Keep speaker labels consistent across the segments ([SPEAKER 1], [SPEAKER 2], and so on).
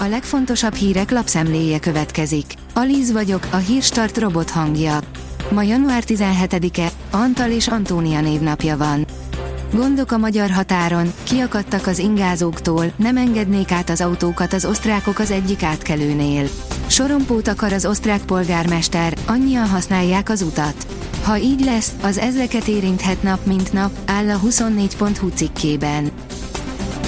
[SPEAKER 1] A legfontosabb hírek lapszemléje következik. Alíz vagyok, a hírstart robot hangja. Ma január 17-e, Antal és Antónia névnapja van. Gondok a magyar határon, kiakadtak az ingázóktól, nem engednék át az autókat az osztrákok az egyik átkelőnél. Sorompót akar az osztrák polgármester, annyian használják az utat. Ha így lesz, az ezreket érinthet nap mint nap, áll a 24.hu cikkében.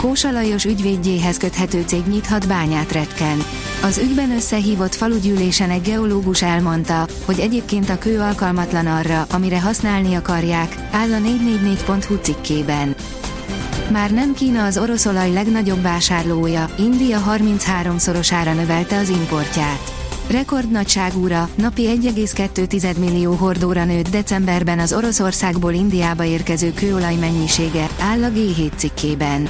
[SPEAKER 1] Kósa Lajos ügyvédjéhez köthető cég nyithat bányát retken. Az ügyben összehívott falugyűlésen egy geológus elmondta, hogy egyébként a kő alkalmatlan arra, amire használni akarják, áll a 444.hu cikkében. Már nem Kína az oroszolaj legnagyobb vásárlója, India 33-szorosára növelte az importját. Rekordnagyságúra, napi 1,2 millió hordóra nőtt decemberben az Oroszországból Indiába érkező kőolaj mennyisége, áll a G7 cikkében.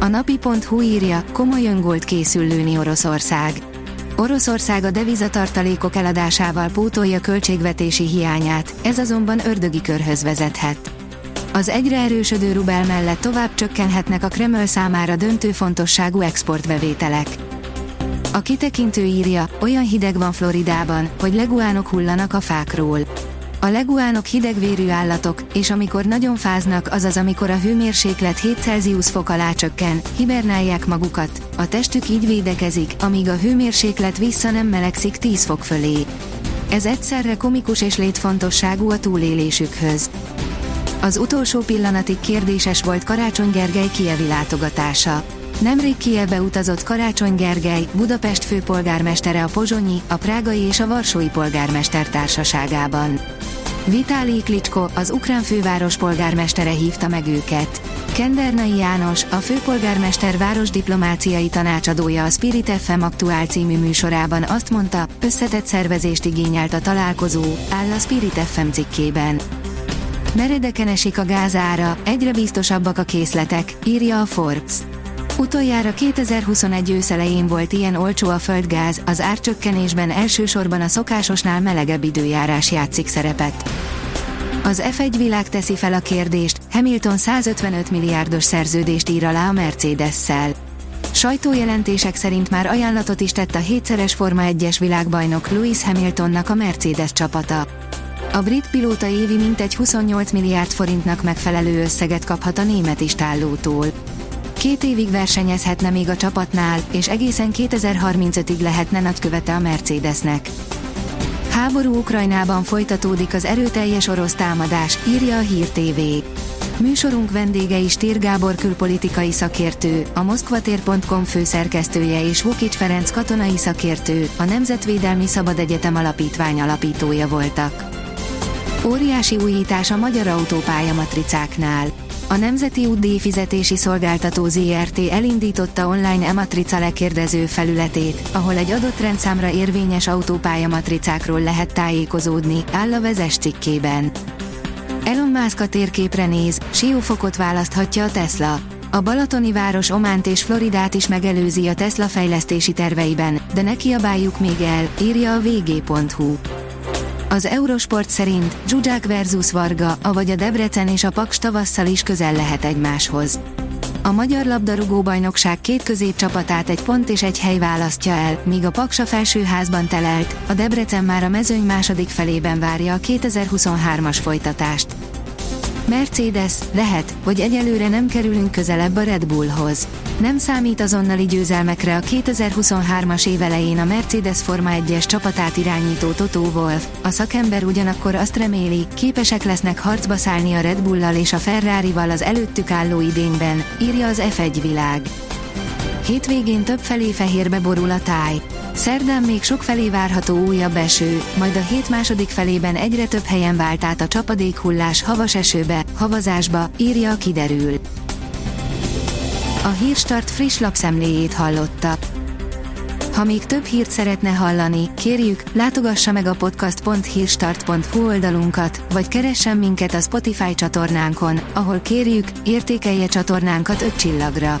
[SPEAKER 1] A napi.hu írja, komoly öngolt készül lőni Oroszország. Oroszország a devizatartalékok eladásával pótolja költségvetési hiányát, ez azonban ördögi körhöz vezethet. Az egyre erősödő rubel mellett tovább csökkenhetnek a Kreml számára döntő fontosságú exportbevételek. A kitekintő írja, olyan hideg van Floridában, hogy leguánok hullanak a fákról. A leguánok hidegvérű állatok, és amikor nagyon fáznak, azaz amikor a hőmérséklet 7 Celsius fok alá csökken, hibernálják magukat, a testük így védekezik, amíg a hőmérséklet vissza nem melegszik 10 fok fölé. Ez egyszerre komikus és létfontosságú a túlélésükhöz. Az utolsó pillanatig kérdéses volt Karácsony Gergely kievi látogatása. Nemrég Kievbe utazott Karácsony Gergely, Budapest főpolgármestere a Pozsonyi, a Prágai és a Varsói polgármester társaságában. Vitálij Klitschko, az ukrán főváros polgármestere hívta meg őket. Kendernai János, a főpolgármester városdiplomáciai tanácsadója a Spirit FM aktuál című műsorában azt mondta, összetett szervezést igényelt a találkozó, áll a Spirit FM cikkében. Meredeken esik a gázára, egyre biztosabbak a készletek, írja a Forbes. Utoljára 2021 őszelején volt ilyen olcsó a földgáz, az árcsökkenésben elsősorban a szokásosnál melegebb időjárás játszik szerepet. Az F1 világ teszi fel a kérdést, Hamilton 155 milliárdos szerződést ír alá a Mercedes-szel. Sajtójelentések szerint már ajánlatot is tett a hétszeres Forma 1-es világbajnok Lewis Hamiltonnak a Mercedes csapata. A brit pilóta évi mintegy 28 milliárd forintnak megfelelő összeget kaphat a német istállótól. Két évig versenyezhetne még a csapatnál, és egészen 2035-ig lehetne nagykövete a Mercedesnek. Háború Ukrajnában folytatódik az erőteljes orosz támadás, írja a Hír TV. Műsorunk vendége is Tír Gábor külpolitikai szakértő, a moszkvatér.com főszerkesztője és Vukics Ferenc katonai szakértő, a Nemzetvédelmi Szabad Egyetem alapítvány alapítója voltak. Óriási újítás a magyar autópálya matricáknál. A Nemzeti Útdíj fizetési szolgáltató ZRT elindította online e-matrica lekérdező felületét, ahol egy adott rendszámra érvényes autópálya matricákról lehet tájékozódni, áll a vezes cikkében. Elon Musk a térképre néz, siófokot választhatja a Tesla. A Balatoni város Ománt és Floridát is megelőzi a Tesla fejlesztési terveiben, de ne kiabáljuk még el, írja a vg.hu. Az Eurosport szerint Zsuzsák versus Varga, avagy a Debrecen és a Paks tavasszal is közel lehet egymáshoz. A magyar labdarúgó bajnokság két középcsapatát egy pont és egy hely választja el, míg a Paksa felsőházban telelt, a Debrecen már a mezőny második felében várja a 2023-as folytatást. Mercedes, lehet, hogy egyelőre nem kerülünk közelebb a Red Bullhoz. Nem számít azonnali győzelmekre a 2023-as év elején a Mercedes Forma 1-es csapatát irányító Toto Wolff, a szakember ugyanakkor azt reméli, képesek lesznek harcba szállni a Red Bullal és a Ferrari-val az előttük álló idényben, írja az F1 világ. Hétvégén több felé fehérbe borul a táj. Szerdán még sok felé várható újabb eső, majd a hét második felében egyre több helyen vált át a csapadékhullás havas esőbe, havazásba, írja a kiderül. A Hírstart friss lapszemléjét hallotta. Ha még több hírt szeretne hallani, kérjük, látogassa meg a podcast.hírstart.hu oldalunkat, vagy keressen minket a Spotify csatornánkon, ahol kérjük, értékelje csatornánkat 5 csillagra.